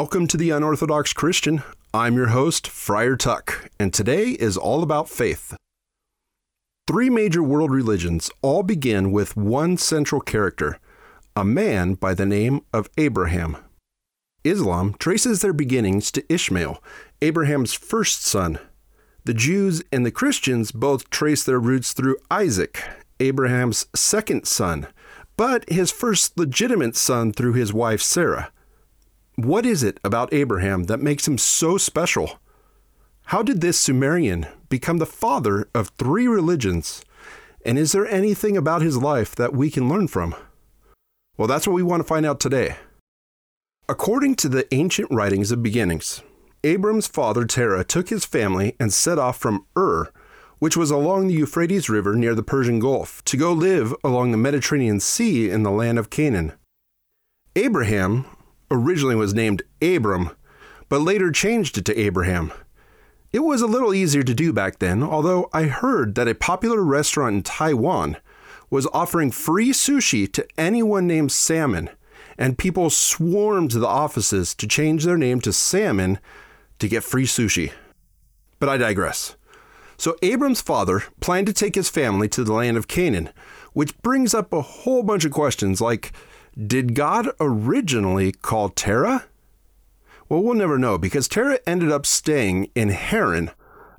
Welcome to the Unorthodox Christian. I'm your host, Friar Tuck, and today is all about faith. Three major world religions all begin with one central character, a man by the name of Abraham. Islam traces their beginnings to Ishmael, Abraham's first son. The Jews and the Christians both trace their roots through Isaac, Abraham's second son, but his first legitimate son through his wife Sarah. What is it about Abraham that makes him so special? How did this Sumerian become the father of three religions? And is there anything about his life that we can learn from? Well, that's what we want to find out today. According to the ancient writings of beginnings, Abram's father Terah took his family and set off from Ur, which was along the Euphrates River near the Persian Gulf, to go live along the Mediterranean Sea in the land of Canaan. Abraham originally was named Abram, but later changed it to Abraham. It was a little easier to do back then, although I heard that a popular restaurant in Taiwan was offering free sushi to anyone named Salmon, and people swarmed to the offices to change their name to Salmon to get free sushi. But I digress. So Abram's father planned to take his family to the land of Canaan, which brings up a whole bunch of questions like did God originally call Terah? Well, we'll never know because Terah ended up staying in Haran,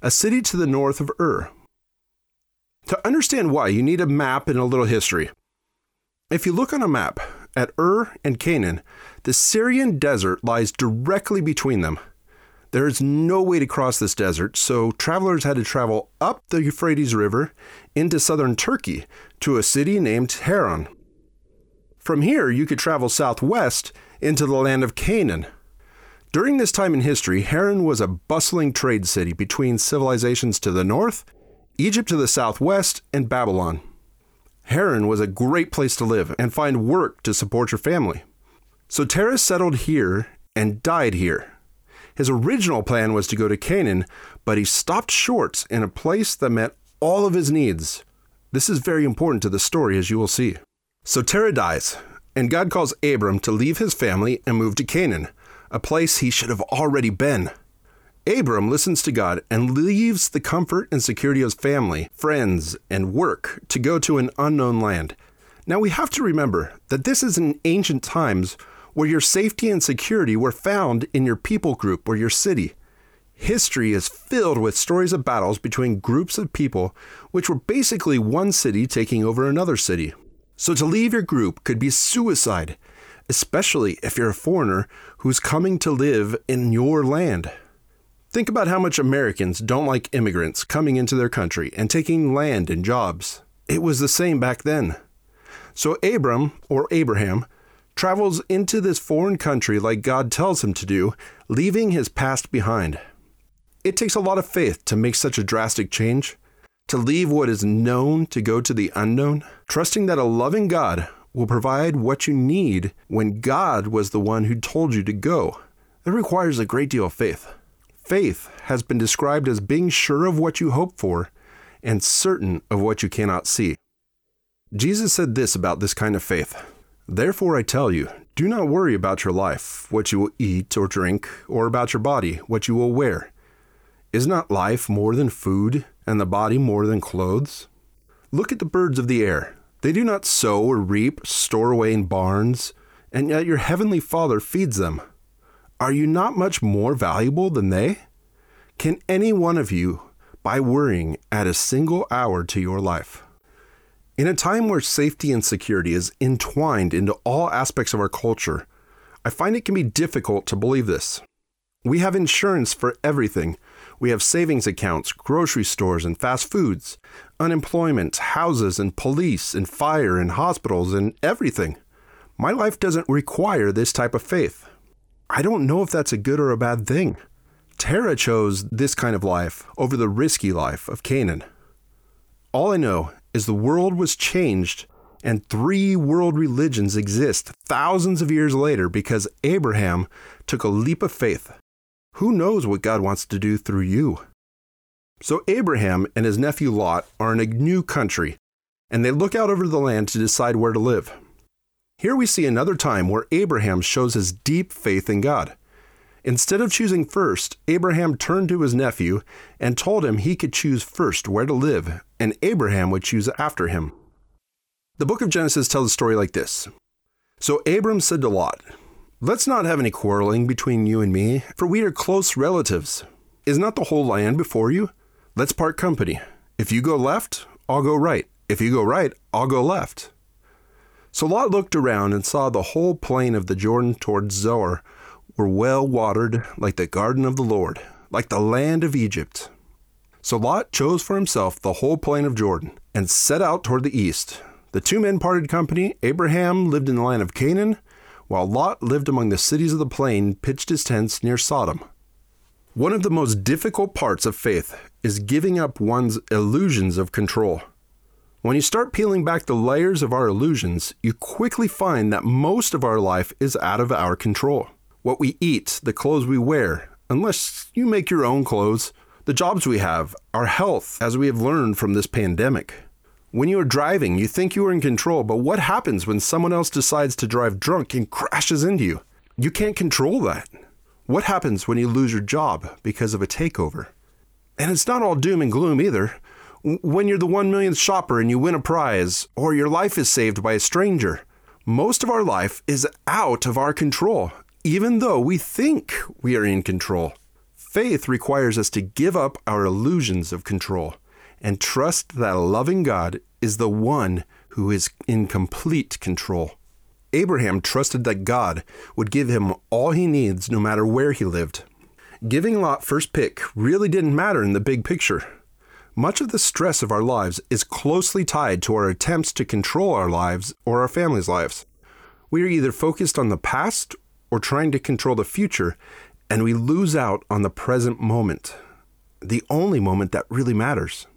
a city to the north of Ur. To understand why, you need a map and a little history. If you look on a map at Ur and Canaan, the Syrian desert lies directly between them. There is no way to cross this desert, so travelers had to travel up the Euphrates River into southern Turkey to a city named Haran. From here, you could travel southwest into the land of Canaan. During this time in history, Haran was a bustling trade city between civilizations to the north, Egypt to the southwest, and Babylon. Haran was a great place to live and find work to support your family. So Terah settled here and died here. His original plan was to go to Canaan, but he stopped short in a place that met all of his needs. This is very important to the story, as you will see. So Terah dies, and God calls Abram to leave his family and move to Canaan, a place he should have already been. Abram listens to God and leaves the comfort and security of his family, friends, and work to go to an unknown land. Now we have to remember that this is in ancient times where your safety and security were found in your people group or your city. History is filled with stories of battles between groups of people, which were basically one city taking over another city. So to leave your group could be suicide, especially if you're a foreigner who's coming to live in your land. Think about how much Americans don't like immigrants coming into their country and taking land and jobs. It was the same back then. So Abram, or Abraham, travels into this foreign country like God tells him to do, leaving his past behind. It takes a lot of faith to make such a drastic change, to leave what is known to go to the unknown, trusting that a loving God will provide what you need when God was the one who told you to go. It requires a great deal of faith. Faith has been described as being sure of what you hope for and certain of what you cannot see. Jesus said this about this kind of faith Therefore, I tell you, do not worry about your life, what you will eat or drink, or about your body, what you will wear. Is not life more than food, and the body more than clothes? Look at the birds of the air. They do not sow or reap, store away in barns, and yet your heavenly Father feeds them. Are you not much more valuable than they? Can any one of you, by worrying, add a single hour to your life? In a time where safety and security is entwined into all aspects of our culture, I find it can be difficult to believe this. We have insurance for everything we have savings accounts, grocery stores, and fast foods, unemployment, houses, and police, and fire, and hospitals, and everything. My life doesn't require this type of faith. I don't know if that's a good or a bad thing. Terah chose this kind of life over the risky life of Canaan. All I know is the world was changed and three world religions exist thousands of years later because Abraham took a leap of faith who knows what God wants to do through you? So Abraham and his nephew Lot are in a new country, and they look out over the land to decide where to live. Here we see another time where Abraham shows his deep faith in God. Instead of choosing first, Abraham turned to his nephew and told him he could choose first where to live, and Abraham would choose after him. The book of Genesis tells a story like this So Abram said to Lot, Let's not have any quarreling between you and me, for we are close relatives. Is not the whole land before you? Let's part company. If you go left, I'll go right. If you go right, I'll go left. So Lot looked around and saw the whole plain of the Jordan towards Zoar were well watered, like the garden of the Lord, like the land of Egypt. So Lot chose for himself the whole plain of Jordan and set out toward the east. The two men parted company. Abraham lived in the land of Canaan, while Lot lived among the cities of the plain, pitched his tents near Sodom. One of the most difficult parts of faith is giving up one's illusions of control. When you start peeling back the layers of our illusions, you quickly find that most of our life is out of our control what we eat, the clothes we wear, unless you make your own clothes, the jobs we have, our health, as we have learned from this pandemic. When you are driving, you think you are in control, but what happens when someone else decides to drive drunk and crashes into you? You can't control that. What happens when you lose your job because of a takeover? And it's not all doom and gloom either. When you're the one millionth shopper and you win a prize, or your life is saved by a stranger, most of our life is out of our control even though we think we are in control. Faith requires us to give up our illusions of control and trust that a loving God is the one who is in complete control. Abraham trusted that God would give him all he needs no matter where he lived. Giving Lot first pick really didn't matter in the big picture. Much of the stress of our lives is closely tied to our attempts to control our lives or our family's lives. We are either focused on the past or trying to control the future, and we lose out on the present moment, the only moment that really matters.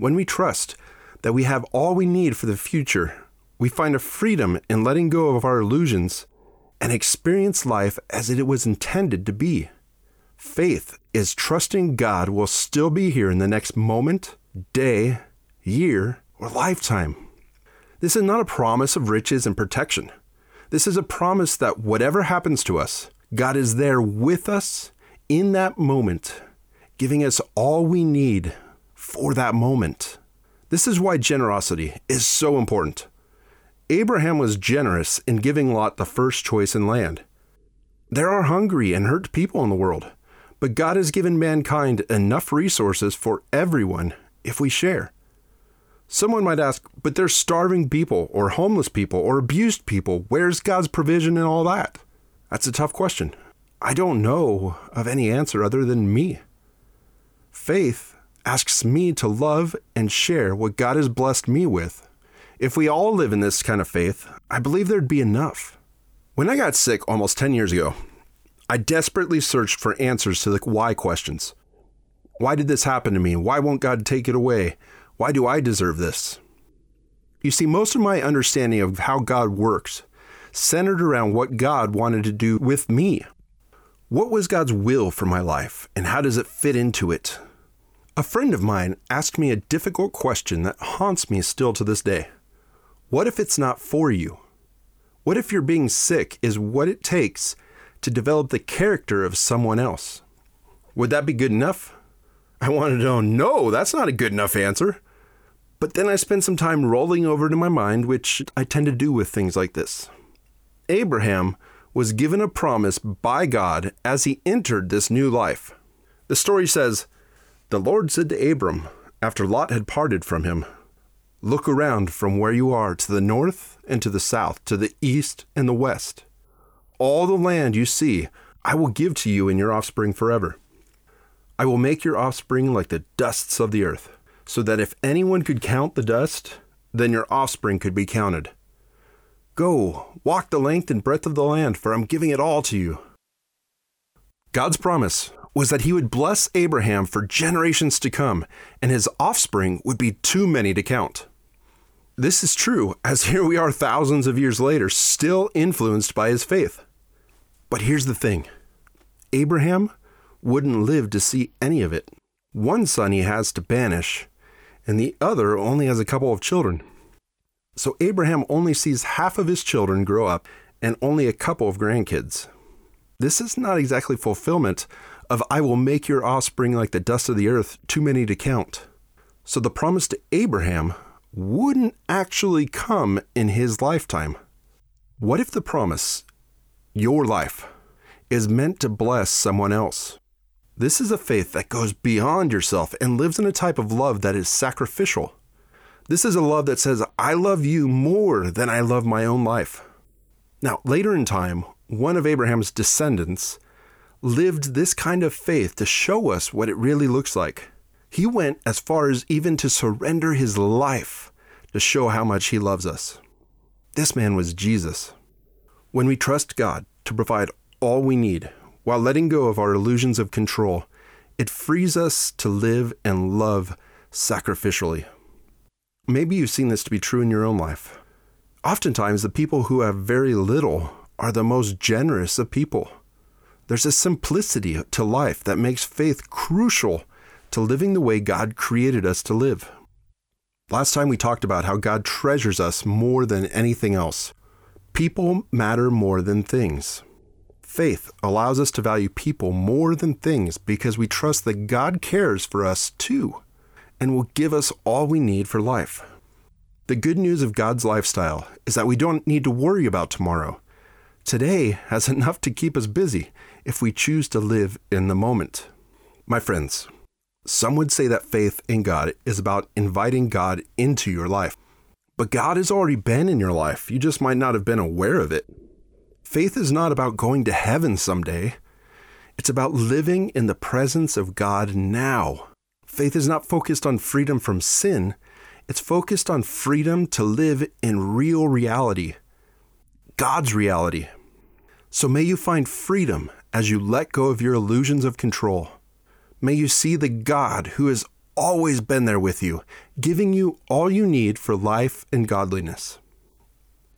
When we trust that we have all we need for the future, we find a freedom in letting go of our illusions and experience life as it was intended to be. Faith is trusting God will still be here in the next moment, day, year, or lifetime. This is not a promise of riches and protection. This is a promise that whatever happens to us, God is there with us in that moment, giving us all we need for that moment. This is why generosity is so important. Abraham was generous in giving Lot the first choice in land. There are hungry and hurt people in the world, but God has given mankind enough resources for everyone if we share. Someone might ask, but there's starving people, or homeless people, or abused people. Where's God's provision in all that? That's a tough question. I don't know of any answer other than me. Faith asks me to love and share what God has blessed me with. If we all live in this kind of faith, I believe there'd be enough. When I got sick almost 10 years ago, I desperately searched for answers to the why questions. Why did this happen to me? Why won't God take it away? Why do I deserve this? You see, most of my understanding of how God works centered around what God wanted to do with me. What was God's will for my life, and how does it fit into it? A friend of mine asked me a difficult question that haunts me still to this day. What if it's not for you? What if your being sick is what it takes to develop the character of someone else? Would that be good enough? I wanted to know, no, that's not a good enough answer. But then I spent some time rolling over to my mind, which I tend to do with things like this. Abraham was given a promise by God as he entered this new life. The story says, The Lord said to Abram, after Lot had parted from him, Look around from where you are to the north and to the south, to the east and the west. All the land you see, I will give to you and your offspring forever. I will make your offspring like the dusts of the earth so that if anyone could count the dust, then your offspring could be counted. Go, walk the length and breadth of the land, for I'm giving it all to you. God's promise was that he would bless Abraham for generations to come, and his offspring would be too many to count. This is true, as here we are thousands of years later, still influenced by his faith. But here's the thing Abraham wouldn't live to see any of it. One son he has to banish, and the other only has a couple of children. So Abraham only sees half of his children grow up and only a couple of grandkids. this is not exactly fulfillment of I will make your offspring like the dust of the earth, too many to count. So the promise to Abraham wouldn't actually come in his lifetime. What if the promise, your life, is meant to bless someone else? This is a faith that goes beyond yourself and lives in a type of love that is sacrificial. This is a love that says, I love you more than I love my own life. Now, later in time, one of Abraham's descendants lived this kind of faith to show us what it really looks like. He went as far as even to surrender his life to show how much he loves us. This man was Jesus. When we trust God to provide all we need while letting go of our illusions of control, it frees us to live and love sacrificially. Maybe you've seen this to be true in your own life. Oftentimes, the people who have very little are the most generous of people. There's a simplicity to life that makes faith crucial to living the way God created us to live. Last time we talked about how God treasures us more than anything else. People matter more than things. Faith allows us to value people more than things because we trust that God cares for us too and will give us all we need for life. The good news of God's lifestyle is that we don't need to worry about tomorrow. Today has enough to keep us busy if we choose to live in the moment. My friends, some would say that faith in God is about inviting God into your life. But God has already been in your life. You just might not have been aware of it. Faith is not about going to heaven someday. It's about living in the presence of God now. Faith is not focused on freedom from sin. It's focused on freedom to live in real reality, God's reality. So may you find freedom as you let go of your illusions of control. May you see the God who has always been there with you, giving you all you need for life and godliness.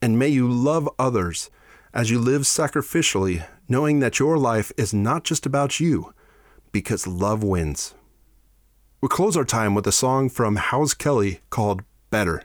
And may you love others as you live sacrificially, knowing that your life is not just about you, because love wins. We'll close our time with a song from House Kelly called Better.